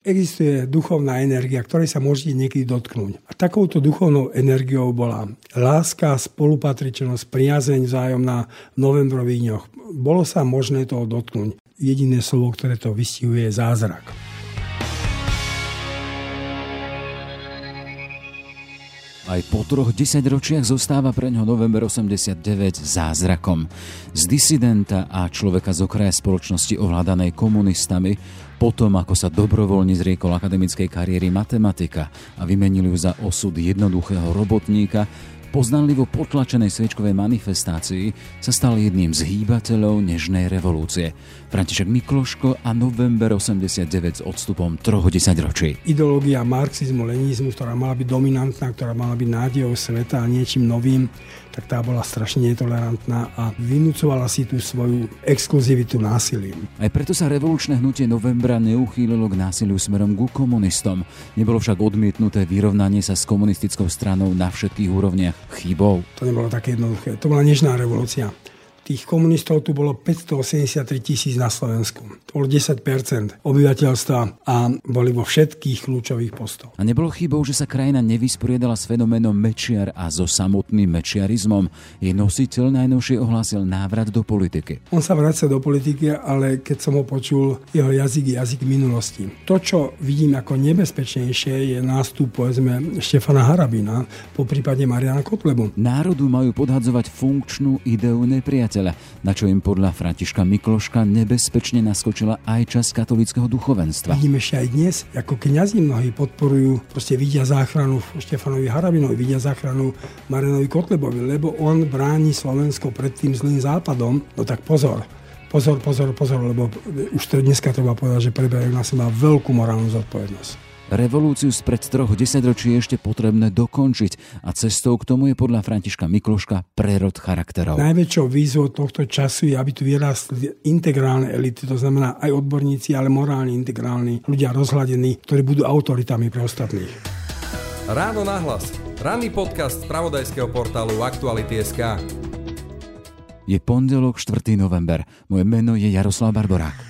Existuje duchovná energia, ktorej sa môžete niekedy dotknúť. A takouto duchovnou energiou bola láska, spolupatričnosť, priazeň vzájomná v novembrových dňoch. Bolo sa možné toho dotknúť. Jediné slovo, ktoré to vystihuje, je zázrak. Aj po troch desaťročiach zostáva pre ňo november 89 zázrakom. Z disidenta a človeka z okraja spoločnosti ovládanej komunistami, potom ako sa dobrovoľne zriekol akademickej kariéry matematika a vymenili ju za osud jednoduchého robotníka, poznanlivo potlačenej sviečkovej manifestácii sa stal jedným z hýbateľov nežnej revolúcie. František Mikloško a november 89 s odstupom troch desaťročí. Ideológia marxizmu, leninizmu, ktorá mala byť dominantná, ktorá mala byť nádejou sveta a niečím novým, tak tá bola strašne netolerantná a vynúcovala si tú svoju exkluzivitu násilím. Aj preto sa revolučné hnutie novembra neuchýlilo k násiliu smerom ku komunistom. Nebolo však odmietnuté vyrovnanie sa s komunistickou stranou na všetkých úrovniach chybou. To nebolo také jednoduché. To bola nežná revolúcia tých komunistov tu bolo 583 tisíc na Slovensku. To bolo 10% obyvateľstva a boli vo všetkých kľúčových postoch. A nebolo chybou, že sa krajina nevysporiadala s fenoménom Mečiar a so samotným mečiarizmom. Jej nositeľ najnovšie ohlásil návrat do politiky. On sa vracia do politiky, ale keď som ho počul, jeho jazyk je jazyk minulosti. To, čo vidím ako nebezpečnejšie, je nástup povedzme Štefana Harabina, po prípade Mariana Koplebu. Národu majú podhadzovať funkčnú ideu nepriateľa priateľa, na čo im podľa Františka Mikloška nebezpečne naskočila aj čas katolického duchovenstva. Vidíme ešte aj dnes, ako kňazi mnohí podporujú, proste vidia záchranu Štefanovi Harabinovi, vidia záchranu Marinovi Kotlebovi, lebo on bráni Slovensko pred tým zlým západom. No tak pozor, pozor, pozor, pozor, lebo už to dneska treba povedať, že preberajú na seba veľkú morálnu zodpovednosť. Revolúciu spred troch desaťročí je ešte potrebné dokončiť a cestou k tomu je podľa Františka Mikloška prerod charakterov. Najväčšou výzvou tohto času je, aby tu vyrastli integrálne elity, to znamená aj odborníci, ale morálne integrálni, ľudia rozhľadení, ktorí budú autoritami pre ostatných. Ráno nahlas. Ranný podcast z pravodajského portálu Aktuality.sk Je pondelok 4. november. Moje meno je Jaroslav Barborák.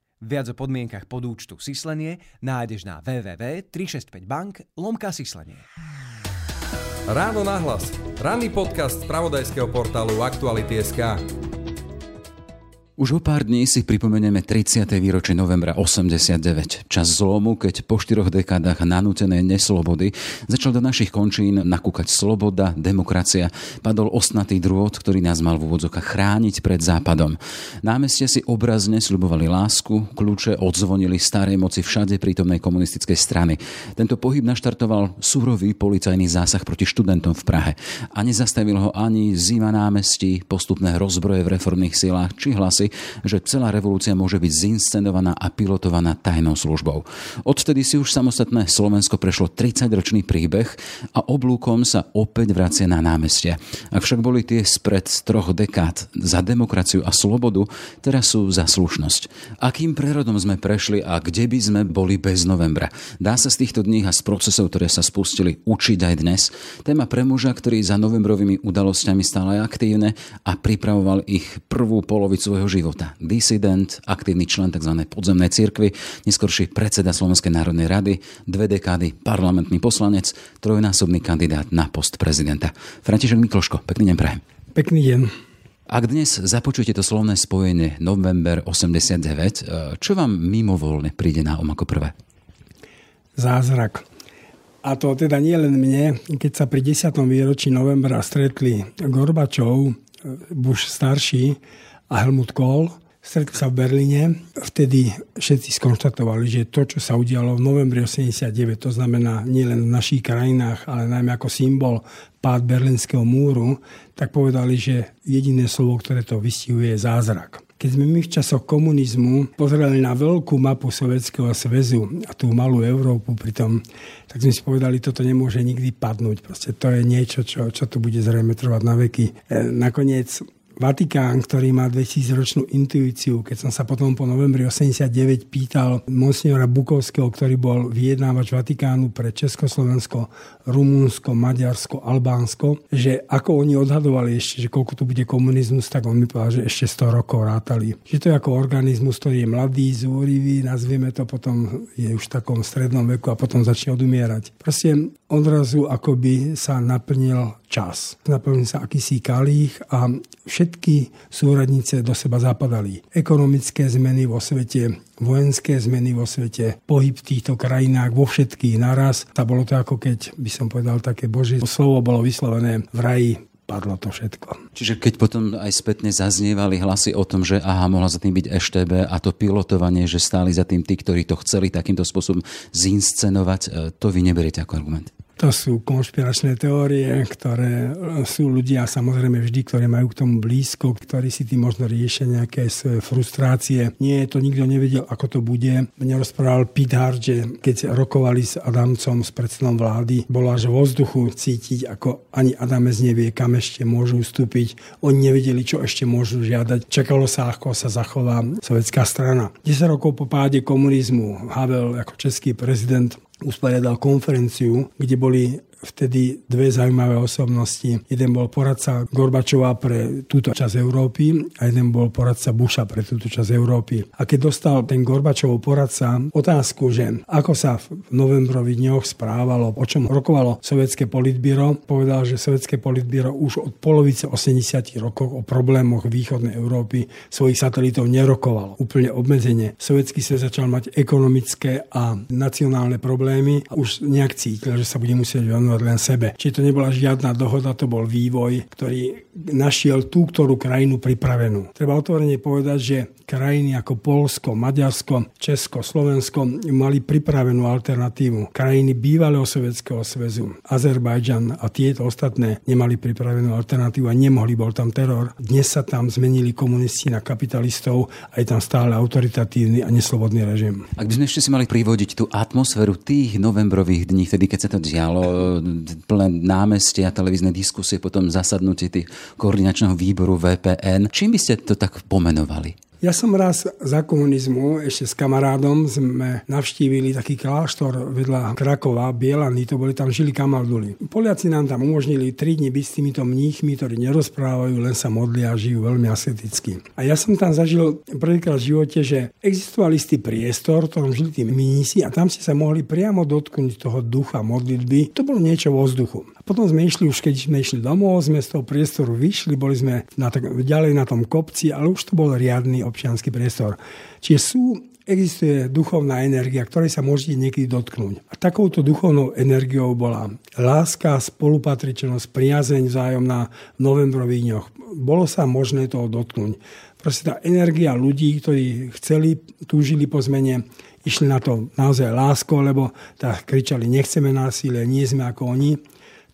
Viac o podmienkach podúčtu Sislenie nájdeš na www.365bank lomka Sislenie. Ráno nahlas. Ranný podcast z pravodajského portálu Aktuality.sk. Už o pár dní si pripomenieme 30. výročie novembra 89. Čas zlomu, keď po štyroch dekádach nanútenej neslobody začal do našich končín nakúkať sloboda, demokracia, padol osnatý drôt, ktorý nás mal v úvodzokách chrániť pred západom. Námestia si obrazne sľubovali lásku, kľúče odzvonili starej moci všade prítomnej komunistickej strany. Tento pohyb naštartoval surový policajný zásah proti študentom v Prahe a nezastavil ho ani zima námestí, postupné rozbroje v reformných silách či hlasy, že celá revolúcia môže byť zinscenovaná a pilotovaná tajnou službou. Odtedy si už samostatné Slovensko prešlo 30-ročný príbeh a oblúkom sa opäť vracia na námestie. Ak však boli tie spred troch dekád za demokraciu a slobodu, teraz sú za slušnosť. Akým prerodom sme prešli a kde by sme boli bez novembra? Dá sa z týchto dní a z procesov, ktoré sa spustili, učiť aj dnes? Téma pre muža, ktorý za novembrovými udalosťami stále aktívne a pripravoval ich prvú polovicu svojho života života. Disident, aktívny člen tzv. podzemnej cirkvy, neskorší predseda Slovenskej národnej rady, dve dekády parlamentný poslanec, trojnásobný kandidát na post prezidenta. František Mikloško, pekný deň prajem. Pekný deň. Ak dnes započujete to slovné spojenie november 89, čo vám mimovoľne príde na om ako prvé? Zázrak. A to teda nie len mne, keď sa pri 10. výročí novembra stretli Gorbačov, Bush starší a Helmut Kohl. Stretli sa v Berlíne. Vtedy všetci skonštatovali, že to, čo sa udialo v novembri 89, to znamená nielen v našich krajinách, ale najmä ako symbol pád berlínskeho múru, tak povedali, že jediné slovo, ktoré to vystihuje, je zázrak. Keď sme my v časoch komunizmu pozerali na veľkú mapu Sovjetského zväzu a tú malú Európu pritom, tak sme si povedali, toto nemôže nikdy padnúť. Proste to je niečo, čo, čo tu bude zrejme trvať na veky. E, nakoniec Vatikán, ktorý má 2000-ročnú intuíciu, keď som sa potom po novembri 89 pýtal monsignora Bukovského, ktorý bol vyjednávač Vatikánu pre Československo, Rumúnsko, Maďarsko, Albánsko, že ako oni odhadovali ešte, že koľko tu bude komunizmus, tak on mi povedal, že ešte 100 rokov rátali. Že to je ako organizmus, ktorý je mladý, zúrivý, nazvieme to, potom je už v takom strednom veku a potom začne odumierať. Proste odrazu akoby sa naplnil čas. Naplnil sa akýsi kalých a všetky súradnice do seba zapadali. Ekonomické zmeny vo svete, vojenské zmeny vo svete, pohyb v týchto krajinách vo všetkých naraz. A bolo to ako keď, by som povedal, také božie slovo bolo vyslovené v raji padlo to všetko. Čiže keď potom aj spätne zaznievali hlasy o tom, že aha, mohla za tým byť EŠTB a to pilotovanie, že stáli za tým tí, ktorí to chceli takýmto spôsobom zinscenovať, e, to vy neberiete ako argument? To sú konšpiračné teórie, ktoré sú ľudia samozrejme vždy, ktorí majú k tomu blízko, ktorí si tým možno riešia nejaké svoje frustrácie. Nie, to nikto nevedel, ako to bude. Mne rozprával Pete Hart, že keď rokovali s Adamcom, s predsedom vlády, bolo až vo vzduchu cítiť, ako ani Adamec nevie, kam ešte môžu ustúpiť. Oni nevedeli, čo ešte môžu žiadať. Čakalo sa, ako sa zachová sovietská strana. 10 rokov po páde komunizmu Havel ako český prezident usporiadal konferenciu, kde boli vtedy dve zaujímavé osobnosti. Jeden bol poradca Gorbačova pre túto časť Európy a jeden bol poradca Busha pre túto časť Európy. A keď dostal ten Gorbačovov poradca otázku, že ako sa v novembrových dňoch správalo, o čom rokovalo sovietské politbíro, povedal, že sovietské politbíro už od polovice 80 rokov o problémoch východnej Európy svojich satelitov nerokovalo. Úplne obmedzenie. Sovietský svet začal mať ekonomické a nacionálne problémy a už nejak cítil, že sa bude musieť venovať venovať len sebe. Či to nebola žiadna dohoda, to bol vývoj, ktorý našiel tú, ktorú krajinu pripravenú. Treba otvorene povedať, že krajiny ako Polsko, Maďarsko, Česko, Slovensko mali pripravenú alternatívu. Krajiny bývalého Sovietskeho zväzu, Azerbajdžan a tieto ostatné nemali pripravenú alternatívu a nemohli, bol tam teror. Dnes sa tam zmenili komunisti na kapitalistov a je tam stále autoritatívny a neslobodný režim. Ak by sme ešte si mali privodiť tú atmosféru tých novembrových dní, vtedy keď sa to dialo, plné námestia, televízne diskusie, potom zasadnutie tých koordinačného výboru VPN. Čím by ste to tak pomenovali? Ja som raz za komunizmu ešte s kamarádom sme navštívili taký kláštor vedľa Krakova, Bielany, to boli tam žili kamalduli. Poliaci nám tam umožnili 3 dní byť s týmito mníchmi, ktorí nerozprávajú, len sa modlia a žijú veľmi asceticky. A ja som tam zažil prvýkrát v živote, že existoval istý priestor, ktorom žili tí mnísi a tam si sa mohli priamo dotknúť toho ducha modlitby. To bolo niečo vo vzduchu. A potom sme išli, už keď sme išli domov, sme z toho priestoru vyšli, boli sme na, tak, ďalej na tom kopci, ale už to bol riadny občianský priestor. Čiže sú existuje duchovná energia, ktorej sa môžete niekedy dotknúť. A takouto duchovnou energiou bola láska, spolupatričnosť, priazeň vzájomná v novembrových dňoch. Bolo sa možné toho dotknúť. Proste tá energia ľudí, ktorí chceli, túžili po zmene, išli na to naozaj lásko, lebo tak kričali, nechceme násilie, nie sme ako oni.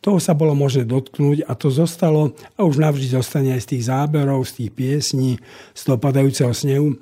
Toho sa bolo možné dotknúť a to zostalo a už navždy zostane aj z tých záberov, z tých piesní, z toho padajúceho snehu.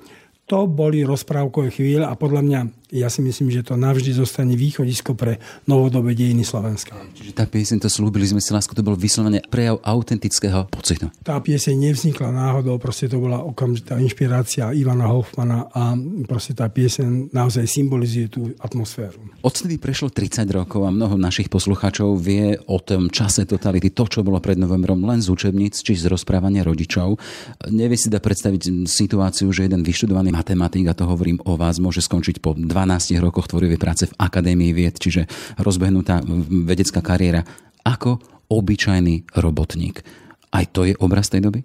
To boli rozprávkové chvíle a podľa mňa ja si myslím, že to navždy zostane východisko pre novodobé dejiny Slovenska. Čiže tá pieseň, to slúbili sme si lásku, to bol vyslovene prejav autentického pocitu. Tá pieseň nevznikla náhodou, proste to bola okamžitá inšpirácia Ivana Hoffmana a proste tá pieseň naozaj symbolizuje tú atmosféru. Odtedy prešlo 30 rokov a mnoho našich poslucháčov vie o tom čase totality, to, čo bolo pred novembrom len z učebníc či z rozprávania rodičov. Nevie si da predstaviť situáciu, že jeden vyštudovaný matematik, a to hovorím o vás, môže skončiť po 12 rokoch tvorivej práce v Akadémii vied, čiže rozbehnutá vedecká kariéra ako obyčajný robotník. Aj to je obraz tej doby?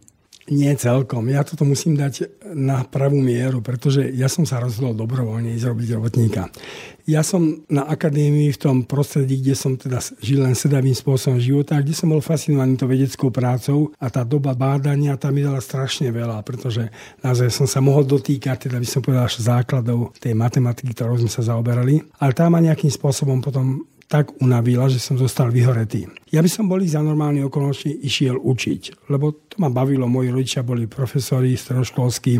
Nie celkom. Ja toto musím dať na pravú mieru, pretože ja som sa rozhodol dobrovoľne ísť robiť robotníka. Ja som na akadémii v tom prostredí, kde som teda žil len sedavým spôsobom života, kde som bol fascinovaný to vedeckou prácou a tá doba bádania tam mi dala strašne veľa, pretože naozaj som sa mohol dotýkať, teda by som povedal, základov tej matematiky, ktorou sme sa zaoberali. Ale tá ma nejakým spôsobom potom tak unavila, že som zostal vyhoretý. Ja by som boli za normálne okolnosti išiel učiť, lebo to ma bavilo. Moji rodičia boli profesori stredoškolskí,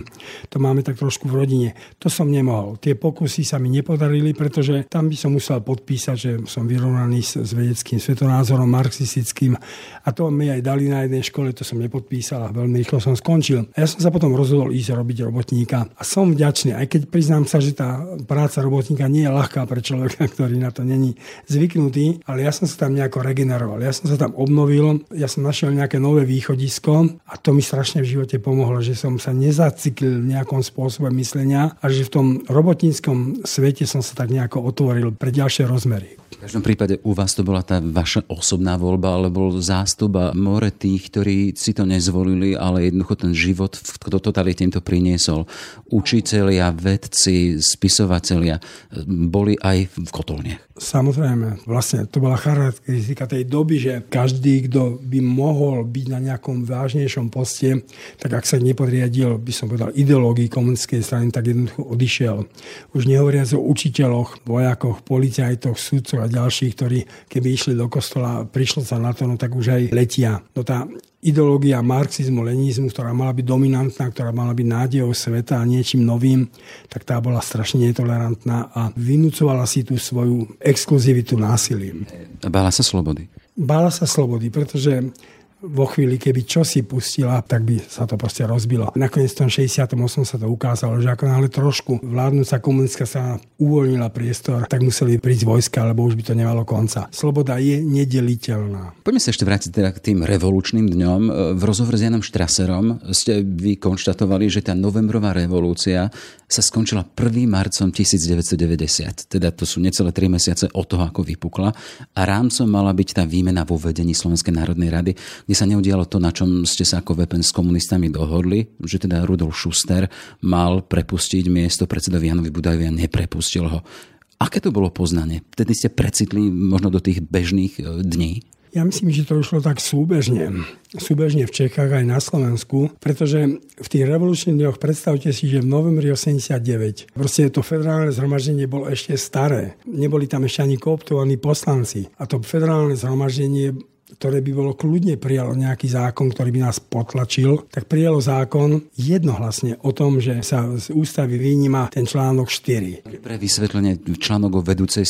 to máme tak trošku v rodine. To som nemohol. Tie pokusy sa mi nepodarili, pretože tam by som musel podpísať, že som vyrovnaný s vedeckým svetonázorom, marxistickým. A to mi aj dali na jednej škole, to som nepodpísal a veľmi rýchlo som skončil. A ja som sa potom rozhodol ísť robiť robotníka. A som vďačný, aj keď priznám sa, že tá práca robotníka nie je ľahká pre človeka, ktorý na to není zvyknutý, ale ja som sa tam nejako regeneroval ja som sa tam obnovil, ja som našiel nejaké nové východisko a to mi strašne v živote pomohlo, že som sa nezaciklil v nejakom spôsobe myslenia a že v tom robotníckom svete som sa tak nejako otvoril pre ďalšie rozmery. V každom prípade u vás to bola tá vaša osobná voľba, ale bol zástup a more tých, ktorí si to nezvolili, ale jednoducho ten život v totalite im to priniesol. Učitelia, vedci, spisovatelia boli aj v kotolniach. Samozrejme, vlastne to bola charakteristika tej doby, že každý, kto by mohol byť na nejakom vážnejšom poste, tak ak sa nepodriadil, by som povedal, ideológii komunistickej strany, tak jednoducho odišiel. Už nehovoriac o učiteľoch, vojakoch, policajtoch, sudcoch a ďalších, ktorí keby išli do kostola, prišlo sa na to, no tak už aj letia. No tá ideológia marxizmu, lenizmu, ktorá mala byť dominantná, ktorá mala byť nádejou sveta a niečím novým, tak tá bola strašne netolerantná a vynúcovala si tú svoju exkluzivitu násilím. Bála sa slobody? Bála sa slobody, pretože vo chvíli, keby čo si pustila, tak by sa to proste rozbilo. Nakoniec v tom 68. sa to ukázalo, že ako náhle trošku vládnúca komunistická strana uvoľnila priestor, tak museli prísť vojska, lebo už by to nemalo konca. Sloboda je nedeliteľná. Poďme sa ešte vrátiť teda k tým revolučným dňom. V rozhovore s Janom Štraserom ste vy konštatovali, že tá novembrová revolúcia sa skončila 1. marcom 1990. Teda to sú necelé 3 mesiace od toho, ako vypukla. A rámcom mala byť tá výmena vo vedení Slovenskej národnej rady, kde sa neudialo to, na čom ste sa ako VPN s komunistami dohodli, že teda Rudolf Schuster mal prepustiť miesto predsedovi Janovi Budajovi a neprepustil ho. Aké to bolo poznanie? Vtedy ste precitli možno do tých bežných e, dní? Ja myslím, že to išlo tak súbežne. Súbežne v Čechách aj na Slovensku, pretože v tých revolučných dňoch predstavte si, že v novembri 89 proste to federálne zhromaždenie bolo ešte staré. Neboli tam ešte ani kooptovaní poslanci. A to federálne zhromaždenie ktoré by bolo kľudne prijalo nejaký zákon, ktorý by nás potlačil, tak prijalo zákon jednohlasne o tom, že sa z ústavy vyníma ten článok 4. Pre vysvetlenie článok o vedúcej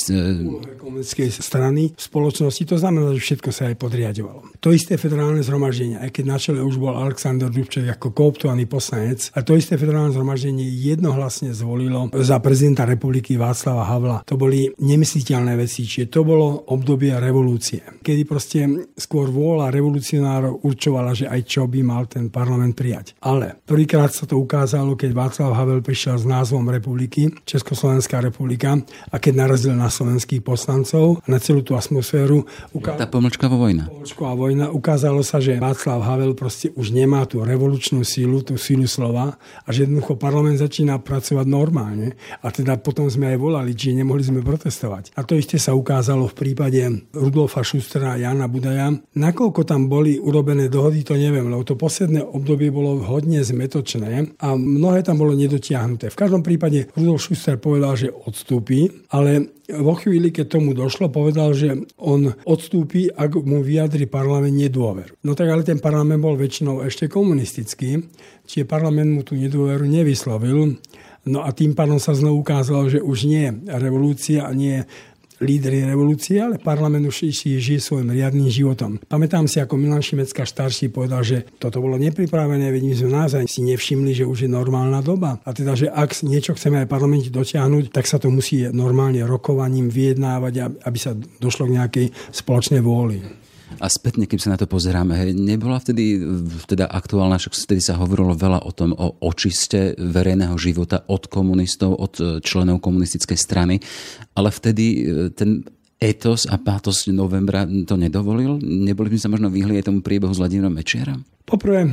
komunistickej strany v spoločnosti, to znamená, že všetko sa aj podriadovalo. To isté federálne zhromaždenie, aj keď na čele už bol Aleksandr Dubček ako kooptovaný poslanec, a to isté federálne zhromaždenie jednohlasne zvolilo za prezidenta republiky Václava Havla. To boli nemysliteľné veci, čiže to bolo obdobie revolúcie, kedy proste skôr vôľa revolucionárov určovala, že aj čo by mal ten parlament prijať. Ale prvýkrát sa to ukázalo, keď Václav Havel prišiel s názvom republiky, Československá republika, a keď narazil na slovenských poslancov a na celú tú atmosféru. Uká... Tá pomlčková vojna. Pomlčková vojna. Ukázalo sa, že Václav Havel proste už nemá tú revolučnú sílu, tú sílu slova a že jednoducho parlament začína pracovať normálne. A teda potom sme aj volali, či nemohli sme protestovať. A to isté sa ukázalo v prípade Rudolfa Schustera a Jana Budaja Maja. Nakoľko tam boli urobené dohody, to neviem, lebo to posledné obdobie bolo hodne zmetočné a mnohé tam bolo nedotiahnuté. V každom prípade Rudolf Schuster povedal, že odstúpi, ale vo chvíli, keď tomu došlo, povedal, že on odstúpi, ak mu vyjadri parlament nedôver. No tak ale ten parlament bol väčšinou ešte komunistický, čiže parlament mu tú nedôveru nevyslovil. No a tým pádom sa znovu ukázalo, že už nie revolúcia a nie lídry revolúcie, ale parlament už žije svojim riadnym životom. Pamätám si, ako Milan Šimecka starší povedal, že toto bolo nepripravené, veď my sme naozaj si nevšimli, že už je normálna doba. A teda, že ak niečo chceme aj parlamente dotiahnuť, tak sa to musí normálne rokovaním vyjednávať, aby sa došlo k nejakej spoločnej vôli. A spätne, keď sa na to pozeráme, hej, nebola vtedy teda aktuálna, však vtedy sa hovorilo veľa o tom, o očiste verejného života od komunistov, od e, členov komunistickej strany, ale vtedy e, ten etos a pátos novembra to nedovolil? Neboli by sa možno vyhli aj tomu priebehu s Vladimírom Mečierom? Poprvé,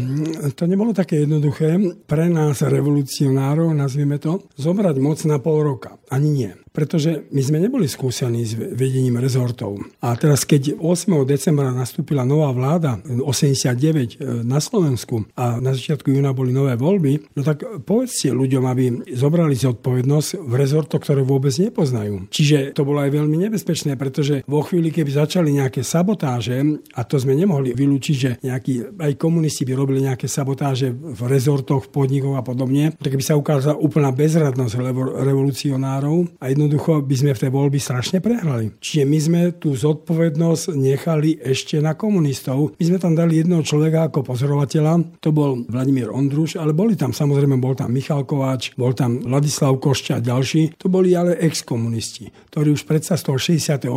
to nebolo také jednoduché pre nás revolucionárov, nazvime to, zobrať moc na pol roka. Ani nie. Pretože my sme neboli skúsení s vedením rezortov. A teraz, keď 8. decembra nastúpila nová vláda, 89 e, na Slovensku a na začiatku júna boli nové voľby, no tak povedzte ľuďom, aby zobrali zodpovednosť v rezortoch, ktoré vôbec nepoznajú. Čiže to bolo aj veľmi nebezpečné, pretože vo chvíli, keby začali nejaké sabotáže, a to sme nemohli vylúčiť, že nejakí aj komunisti by robili nejaké sabotáže v rezortoch, v podnikoch a podobne, tak by sa ukázala úplná bezradnosť revolucionárov a jednoducho by sme v tej voľby strašne prehrali. Čiže my sme tú zodpovednosť nechali ešte na komunistov. My sme tam dali jedného človeka ako pozorovateľa, to bol Vladimír Ondruš, ale boli tam samozrejme, bol tam Michal Kováč, bol tam Vladislav Košťa a ďalší. To boli ale exkomunisti, ktorí už predsa z toho 68.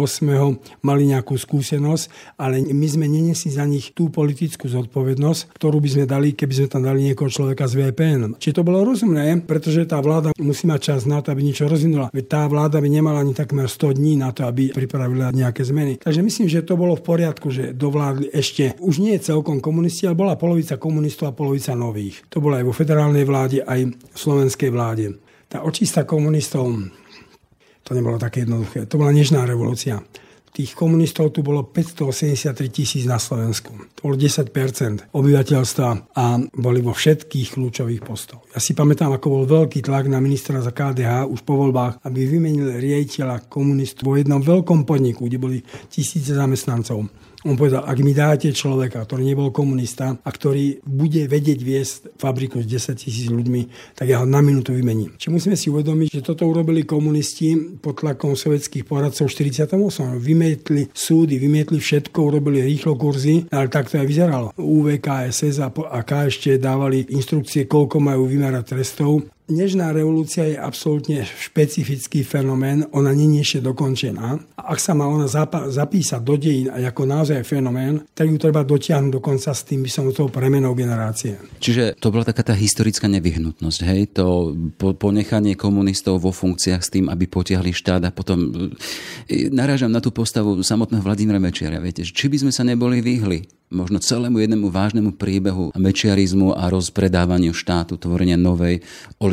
mali nejakú skúsenosť, ale my sme nenesli za nich tú politickú zodpovednosť, ktorú by sme dali, keby sme tam dali niekoho človeka z VPN. Či to bolo rozumné, pretože tá vláda musí mať čas na to, aby niečo rozvinula. Veď tá vláda by nemala ani takmer 100 dní na to, aby pripravila nejaké zmeny. Takže myslím, že to bolo v poriadku, že dovládli ešte, už nie celkom komunisti, ale bola polovica komunistov a polovica nových. To bolo aj vo federálnej vláde, aj v slovenskej vláde. Tá očista komunistov, to nebolo také jednoduché. To bola nežná revolúcia tých komunistov tu bolo 583 tisíc na Slovensku. To bolo 10% obyvateľstva a boli vo všetkých kľúčových postoch. Ja si pamätám, ako bol veľký tlak na ministra za KDH už po voľbách, aby vymenil riaditeľa komunistov vo jednom veľkom podniku, kde boli tisíce zamestnancov. On povedal, ak mi dáte človeka, ktorý nebol komunista a ktorý bude vedieť viesť fabriku s 10 tisíc ľuďmi, tak ja ho na minútu vymením. Čiže musíme si uvedomiť, že toto urobili komunisti pod tlakom sovietských poradcov v 48. Vymietli súdy, vymietli všetko, urobili rýchlo kurzy, ale tak to aj vyzeralo. UVK, SS a, a K ešte dávali inštrukcie, koľko majú vymerať trestov Nežná revolúcia je absolútne špecifický fenomén, ona je ešte dokončená. A ak sa má ona zapísať do dejín ako naozaj fenomén, tak ju treba dotiahnuť dokonca s tým, by som tou premenou generácie. Čiže to bola taká tá historická nevyhnutnosť, hej? To ponechanie komunistov vo funkciách s tým, aby potiahli štát a potom e, narážam na tú postavu samotného Vladimíra Mečiara. Viete, či by sme sa neboli vyhli možno celému jednému vážnemu príbehu mečiarizmu a rozpredávaniu štátu, tvorenia novej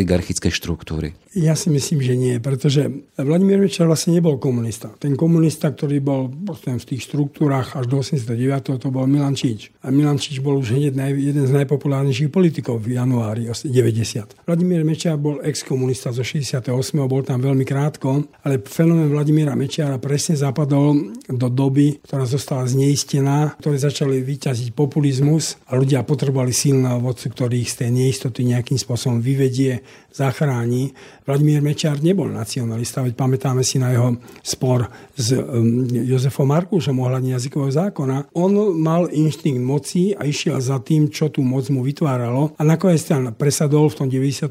oligarchickej štruktúry? Ja si myslím, že nie, pretože Vladimír Mečiar vlastne nebol komunista. Ten komunista, ktorý bol v tých štruktúrach až do 89. to bol Milan Čič. A Milan Čič bol už hneď jeden z najpopulárnejších politikov v januári 90. Vladimír Mečiar bol exkomunista zo 68. bol tam veľmi krátko, ale fenomén Vladimíra Mečiara presne zapadol do doby, ktorá zostala zneistená, ktoré začali vyťaziť populizmus a ľudia potrebovali silného vodcu, ktorý ich z tej neistoty nejakým spôsobom vyvedie, zachráni. Vladimír Mečiar nebol nacionalista, veď pamätáme si na jeho spor s um, Jozefom Markúšom ohľadne jazykového zákona. On mal inštinkt moci a išiel za tým, čo tú moc mu vytváralo a nakoniec tam presadol v tom 92.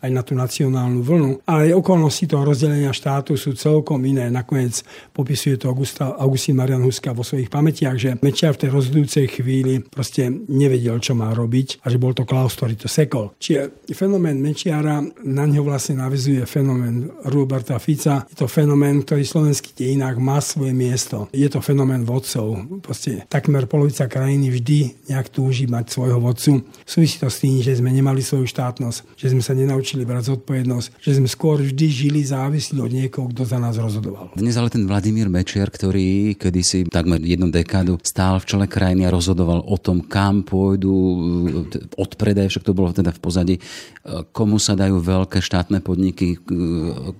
aj na tú nacionálnu vlnu. Ale okolnosti toho rozdelenia štátu sú celkom iné. Nakoniec popisuje to Augusta, Augustín Marian Huska vo svojich pamätiach, že Mečiar v tej rozhodujúcej chvíli proste nevedel, čo má robiť a že bol to Klaus, ktorý to sekol. Čiže fenomén Mečiara, na ňo vlastne navizuje fenomén Roberta Fica. Je to fenomén, ktorý v slovenských dejinách má svoje miesto. Je to fenomén vodcov. Proste takmer polovica krajiny vždy nejak túži mať svojho vodcu. Súvisí to s tým, že sme nemali svoju štátnosť, že sme sa nenaučili brať zodpovednosť, že sme skôr vždy žili závislí od niekoho, kto za nás rozhodoval. Dnes ale ten Vladimír Mečiar, ktorý kedysi takmer jednu dekádu stál v čele krajiny a rozhodoval o tom, kam pôjdu odpredaj, však to bolo teda v pozadí, komu sa dajú veľké štátne podniky,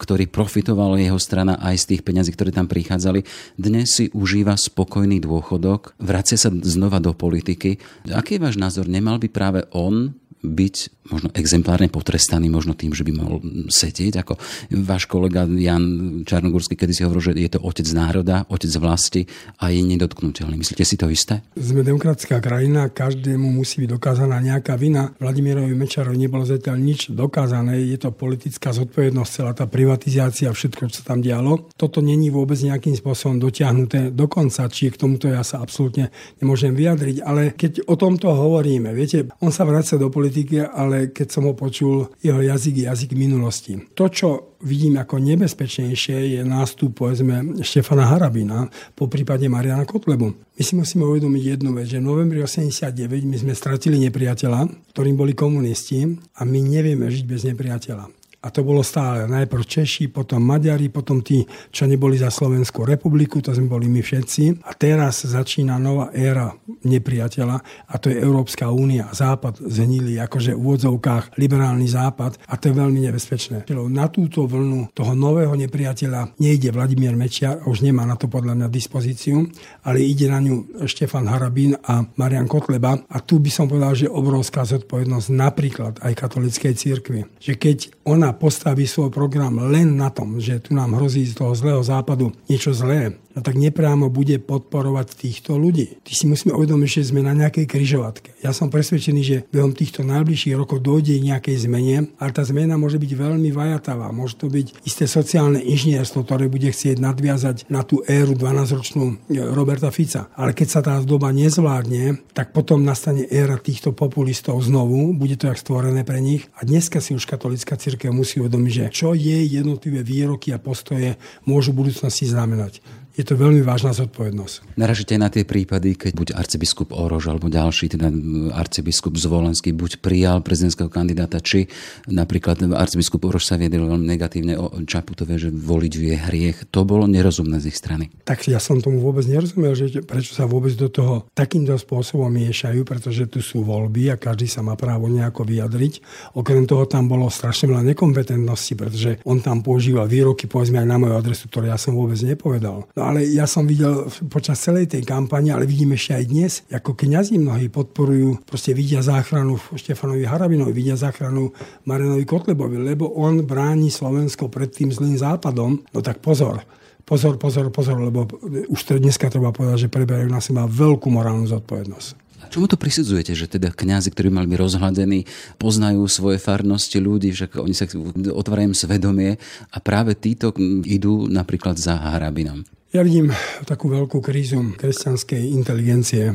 ktorý profitovala jeho strana aj z tých peňazí, ktoré tam prichádzali, dnes si užíva spokojný dôchodok, vracia sa znova do politiky. Aký je váš názor? Nemal by práve on byť možno exemplárne potrestaný možno tým, že by mohol sedieť. Ako váš kolega Jan Čarnogórsky kedy si hovoril, že je to otec národa, otec vlasti a je nedotknutelný. Myslíte si to isté? Sme demokratická krajina, každému musí byť dokázaná nejaká vina. Vladimirovi Mečarovi nebolo zatiaľ nič dokázané. Je to politická zodpovednosť, celá tá privatizácia, všetko, čo tam dialo. Toto není vôbec nejakým spôsobom dotiahnuté do konca, či k tomuto ja sa absolútne nemôžem vyjadriť. Ale keď o tomto hovoríme, viete, on sa vracia do politiky politiky, ale keď som ho počul, jeho jazyk je jazyk minulosti. To, čo vidím ako nebezpečnejšie, je nástup, povedzme, Štefana Harabina, po prípade Mariana Kotlebu. My si musíme uvedomiť jednu vec, že v novembri 89 my sme stratili nepriateľa, ktorým boli komunisti a my nevieme žiť bez nepriateľa. A to bolo stále najprv Češi, potom Maďari, potom tí, čo neboli za Slovenskú republiku, to sme boli my všetci. A teraz začína nová éra nepriateľa a to je Európska únia. Západ zhnili akože v úvodzovkách liberálny západ a to je veľmi nebezpečné. Na túto vlnu toho nového nepriateľa nejde Vladimír Mečiar, už nemá na to podľa mňa dispozíciu, ale ide na ňu Štefan Harabín a Marian Kotleba a tu by som povedal, že obrovská zodpovednosť napríklad aj katolickej cirkvi. Že keď ona postaví svoj program len na tom, že tu nám hrozí z toho zlého západu niečo zlé, no tak nepriamo bude podporovať týchto ľudí. Ty si musíme uvedomiť, že sme na nejakej kryžovatke. Ja som presvedčený, že behom týchto najbližších rokov dojde nejakej zmene, ale tá zmena môže byť veľmi vajatavá. Môže to byť isté sociálne inžinierstvo, ktoré bude chcieť nadviazať na tú éru 12-ročnú e, Roberta Fica. Ale keď sa tá doba nezvládne, tak potom nastane éra týchto populistov znovu, bude to jak stvorené pre nich. A dneska si už katolická církev musí uvedomiť, že čo je jednotlivé výroky a postoje môžu v budúcnosti znamenať je to veľmi vážna zodpovednosť. Naražite na tie prípady, keď buď arcibiskup Orož alebo ďalší, teda arcibiskup Zvolenský, buď prijal prezidentského kandidáta, či napríklad arcibiskup Orož sa viedel veľmi negatívne o Čaputové, že voliť vie hriech. To bolo nerozumné z ich strany. Tak ja som tomu vôbec nerozumel, že prečo sa vôbec do toho takýmto spôsobom miešajú, pretože tu sú voľby a každý sa má právo nejako vyjadriť. Okrem toho tam bolo strašne veľa nekompetentnosti, pretože on tam používal výroky, povedzme aj na moju adresu, ktoré ja som vôbec nepovedal. No ale ja som videl počas celej tej kampane, ale vidím ešte aj dnes, ako kňazi mnohí podporujú, proste vidia záchranu Štefanovi Harabinovi, vidia záchranu Marinovi Kotlebovi, lebo on bráni Slovensko pred tým zlým západom. No tak pozor, pozor, pozor, pozor, lebo už to dneska treba povedať, že preberajú na seba veľkú morálnu zodpovednosť. Čomu to prisudzujete, že teda kňazi, ktorí mali byť rozhľadení, poznajú svoje farnosti ľudí, že oni sa otvárajú svedomie a práve títo idú napríklad za Harabinom? Ja vidím takú veľkú krízu kresťanskej inteligencie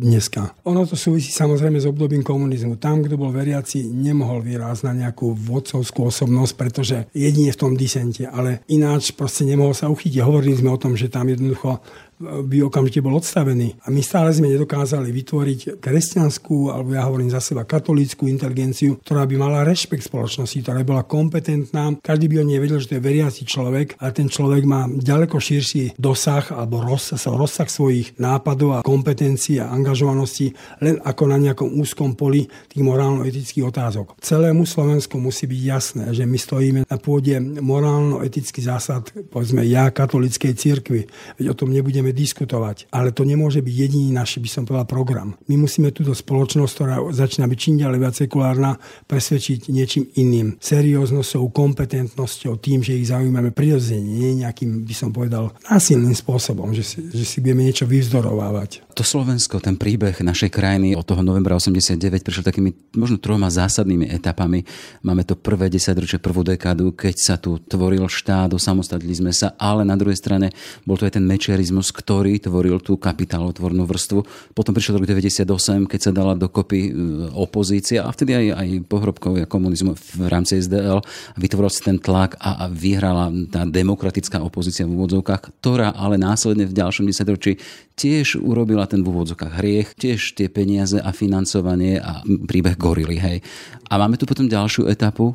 dneska. Ono to súvisí samozrejme s obdobím komunizmu. Tam, kto bol veriaci, nemohol vyrásť na nejakú vodcovskú osobnosť, pretože jedine v tom disente, ale ináč proste nemohol sa uchytiť. Hovorili sme o tom, že tam jednoducho by okamžite bol odstavený. A my stále sme nedokázali vytvoriť kresťanskú, alebo ja hovorím za seba katolícku inteligenciu, ktorá by mala rešpekt spoločnosti, ktorá by bola kompetentná. Každý by o nej vedel, že to je veriaci človek, ale ten človek má ďaleko širší dosah alebo rozsah, rozsah svojich nápadov a kompetencií a angažovanosti len ako na nejakom úzkom poli tých morálno-etických otázok. Celému Slovensku musí byť jasné, že my stojíme na pôde morálno-etických zásad, povedzme ja, katolíckej cirkvi. Veď o tom nebudeme môžeme diskutovať, ale to nemôže byť jediný náš, by som povedal, program. My musíme túto spoločnosť, ktorá začína byť čím ďalej viac sekulárna, presvedčiť niečím iným. Serióznosťou, kompetentnosťou, tým, že ich zaujímame prirodzene, nie nejakým, by som povedal, násilným spôsobom, že si, že si budeme niečo vyvzdorovávať. To Slovensko, ten príbeh našej krajiny od toho novembra 89 prišiel takými možno troma zásadnými etapami. Máme to prvé desaťročie, prvú dekádu, keď sa tu tvoril štát, osamostatili sme sa, ale na druhej strane bol to aj ten mečiarizmus, ktorý tvoril tú kapitálotvornú vrstvu. Potom prišiel rok 98, keď sa dala dokopy e, opozícia a vtedy aj, aj pohrobkovia komunizmu v rámci SDL vytvoril si ten tlak a, a vyhrala tá demokratická opozícia v úvodzovkách, ktorá ale následne v ďalšom desaťročí tiež urobila ten v úvodzovkách hriech, tiež tie peniaze a financovanie a príbeh gorily. Hej. A máme tu potom ďalšiu etapu, e,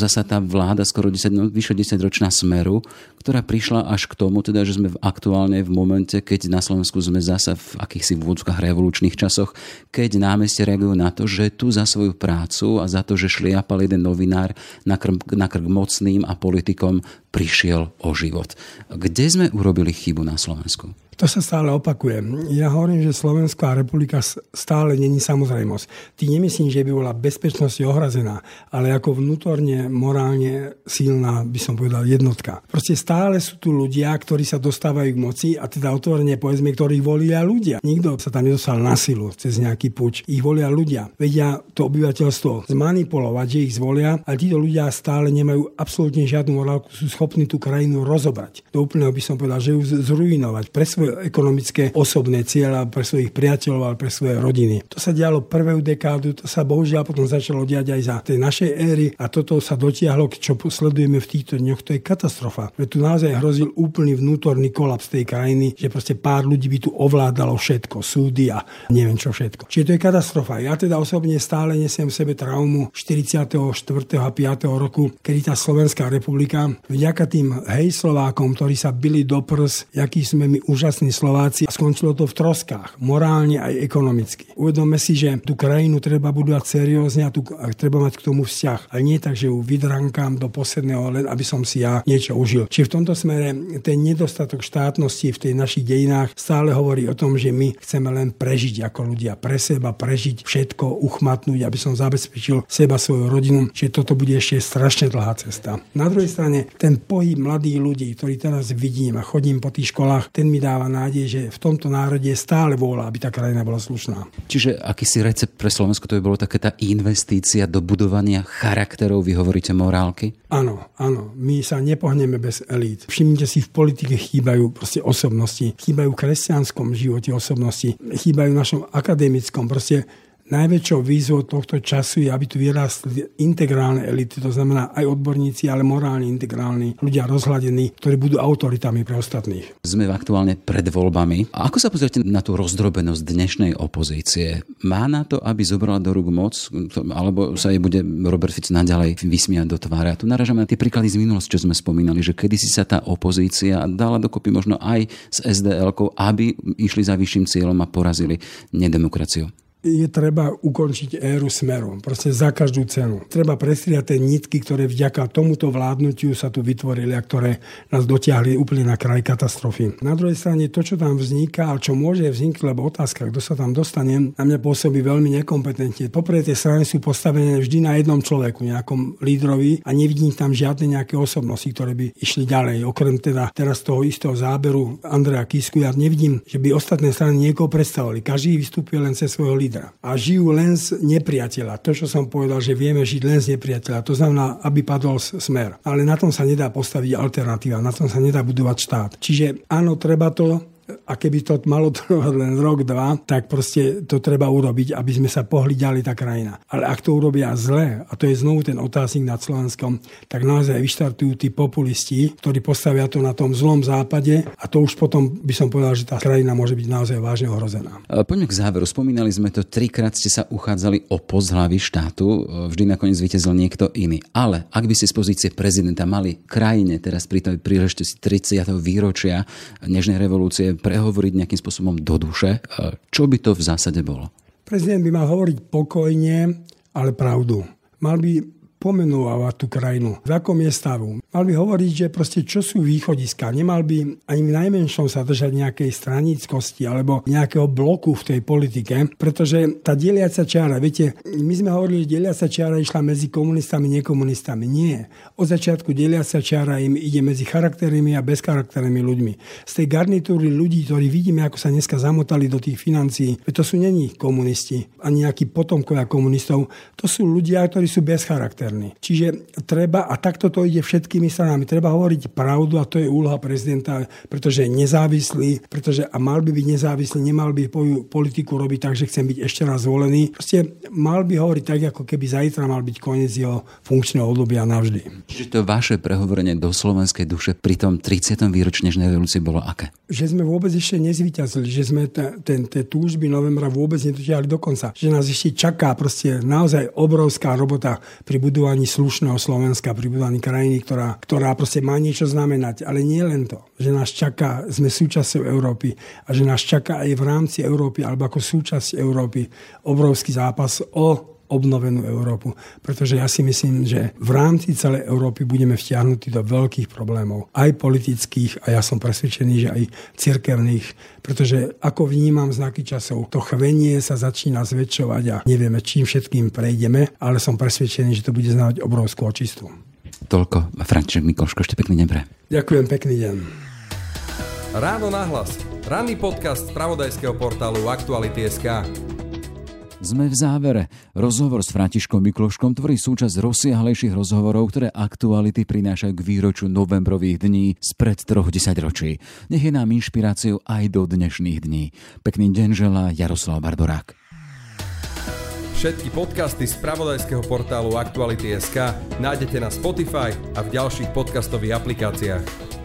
zasa tá vláda skoro 10, no, vyše 10 ročná smeru, ktorá prišla až k tomu, teda, že sme aktuálne v momente, keď na Slovensku sme zasa v akýchsi vôdzkach revolučných časoch, keď námestie reagujú na to, že tu za svoju prácu a za to, že šliapal jeden novinár na krk, na krk mocným a politikom, prišiel o život. Kde sme urobili chybu na Slovensku? To sa stále opakuje. Ja hovorím, že Slovenská republika stále není samozrejmosť. Ty nemyslím, že by bola bezpečnosť ohrazená, ale ako vnútorne, morálne silná, by som povedal, jednotka. Proste stále sú tu ľudia, ktorí sa dostávajú k moci a teda otvorene povedzme, ktorých volia ľudia. Nikto sa tam nedostal na silu cez nejaký puč. Ich volia ľudia. Vedia to obyvateľstvo zmanipulovať, že ich zvolia, ale títo ľudia stále nemajú absolútne žiadnu morálku, sú schopní tú krajinu rozobrať. Do úplného by som povedal, že ju zrujnovať pre svoj ekonomické osobné cieľa pre svojich priateľov ale pre svoje rodiny. To sa dialo prvú dekádu, to sa bohužiaľ potom začalo diať aj za tej našej éry a toto sa dotiahlo, čo sledujeme v týchto dňoch, to je katastrofa. Veď tu naozaj hrozil úplný vnútorný kolaps tej krajiny, že proste pár ľudí by tu ovládalo všetko, súdy a neviem čo všetko. Čiže to je katastrofa. Ja teda osobne stále nesiem v sebe traumu 44. a 5. roku, kedy tá Slovenská republika vďaka tým hej Slovákom, ktorí sa byli do prs, akí sme my úžasní Slováci a skončilo to v troskách, morálne aj ekonomicky. Uvedome si, že tú krajinu treba budovať seriózne a, tu, a treba mať k tomu vzťah. A nie tak, že ju vydrankám do posledného, len aby som si ja niečo užil. Čiže v tomto smere ten nedostatok štátnosti v tej našich dejinách stále hovorí o tom, že my chceme len prežiť ako ľudia, pre seba prežiť všetko, uchmatnúť, aby som zabezpečil seba, svoju rodinu. Čiže toto bude ešte strašne dlhá cesta. Na druhej strane ten pohyb mladých ľudí, ktorý teraz vidím a chodím po tých školách, ten mi dáva nádej, že v tomto národe je stále vôľa, aby tá krajina bola slušná. Čiže akýsi recept pre Slovensko to by bolo také tá investícia do budovania charakterov, vy hovoríte morálky? Áno, áno. My sa nepohneme bez elít. Všimnite si, v politike chýbajú proste osobnosti. Chýbajú v kresťanskom živote osobnosti. Chýbajú v našom akademickom. Proste Najväčšou výzvou tohto času je, aby tu vyrástli integrálne elity, to znamená aj odborníci, ale morálne integrálni, ľudia rozhľadení, ktorí budú autoritami pre ostatných. Sme aktuálne pred voľbami. A ako sa pozrite na tú rozdrobenosť dnešnej opozície? Má na to, aby zobrala do rúk moc, alebo sa jej bude Robert Fico naďalej vysmiať do tváre? A tu naražame na tie príklady z minulosti, čo sme spomínali, že kedysi sa tá opozícia dala dokopy možno aj s SDL, aby išli za vyšším cieľom a porazili nedemokraciu je treba ukončiť éru smeru. Proste za každú cenu. Treba prestriať tie nitky, ktoré vďaka tomuto vládnutiu sa tu vytvorili a ktoré nás dotiahli úplne na kraj katastrofy. Na druhej strane to, čo tam vzniká a čo môže vzniknúť, lebo otázka, kto sa tam dostane, na mňa pôsobí veľmi nekompetentne. Poprvé tie strany sú postavené vždy na jednom človeku, nejakom lídrovi a nevidím tam žiadne nejaké osobnosti, ktoré by išli ďalej. Okrem teda teraz toho istého záberu Andreja Kisku, ja nevidím, že by ostatné strany niekoho predstavovali. Každý vystúpil len cez svojho lídra lídra. A žijú len z nepriateľa. To, čo som povedal, že vieme žiť len z nepriateľa. To znamená, aby padol smer. Ale na tom sa nedá postaviť alternatíva, na tom sa nedá budovať štát. Čiže áno, treba to a keby to malo trvať len rok, dva, tak proste to treba urobiť, aby sme sa pohli ďalej tá krajina. Ale ak to urobia zle, a to je znovu ten otáznik nad Slovenskom, tak naozaj vyštartujú tí populisti, ktorí postavia to na tom zlom západe a to už potom by som povedal, že tá krajina môže byť naozaj vážne ohrozená. Poďme k záveru. Spomínali sme to, trikrát ste sa uchádzali o post štátu, vždy nakoniec vytezil niekto iný. Ale ak by ste z pozície prezidenta mali krajine teraz pri tej príležitosti 30. výročia Nežnej revolúcie prehovoriť nejakým spôsobom do duše. Čo by to v zásade bolo? Prezident by mal hovoriť pokojne, ale pravdu. Mal by pomenovávať tú krajinu, v akom je stavu. Mal by hovoriť, že proste čo sú východiska. Nemal by ani v najmenšom sa držať nejakej stranickosti alebo nejakého bloku v tej politike, pretože tá deliaca čiara, viete, my sme hovorili, že deliaca čiara išla medzi komunistami, nekomunistami. Nie. Od začiatku deliaca čiara im ide medzi charakternými a bezcharakternými ľuďmi. Z tej garnitúry ľudí, ktorí vidíme, ako sa dneska zamotali do tých financií, to sú není komunisti, ani nejakí potomkovia komunistov, to sú ľudia, ktorí sú bez charakteru externý. Čiže treba, a takto to ide všetkými stranami, treba hovoriť pravdu a to je úloha prezidenta, pretože je nezávislý, pretože a mal by byť nezávislý, nemal by politiku robiť tak, že chcem byť ešte raz zvolený. Proste mal by hovoriť tak, ako keby zajtra mal byť koniec jeho funkčného obdobia navždy. Čiže to vaše prehovorenie do slovenskej duše pri tom 30. výročí Nežnej revolúcie bolo aké? Že sme vôbec ešte nezvyťazili, že sme ten, tie túžby novembra vôbec nedotiahli do konca. Že nás ešte čaká proste naozaj obrovská robota pri budú budovaní slušného Slovenska, pri budovaní krajiny, ktorá, ktorá proste má niečo znamenať. Ale nie len to, že nás čaká, sme súčasťou Európy a že nás čaká aj v rámci Európy alebo ako súčasť Európy obrovský zápas o obnovenú Európu. Pretože ja si myslím, že v rámci celej Európy budeme vtiahnutí do veľkých problémov, aj politických a ja som presvedčený, že aj cirkevných, pretože ako vnímam znaky časov, to chvenie sa začína zväčšovať a nevieme, čím všetkým prejdeme, ale som presvedčený, že to bude znamenať obrovskú očistu. Toľko. František Mikloško, ešte pekný deň pre. Ďakujem, pekný deň. Ráno nahlas. Ranný podcast z pravodajského portálu Aktuality.sk. Sme v závere. Rozhovor s Františkom Mikloškom tvorí súčasť rozsiahlejších rozhovorov, ktoré aktuality prinášajú k výroču novembrových dní spred troch desaťročí. Nech je nám inšpiráciou aj do dnešných dní. Pekný deň želá Jaroslav Bardorák. Všetky podcasty z pravodajského portálu Aktuality.sk nájdete na Spotify a v ďalších podcastových aplikáciách.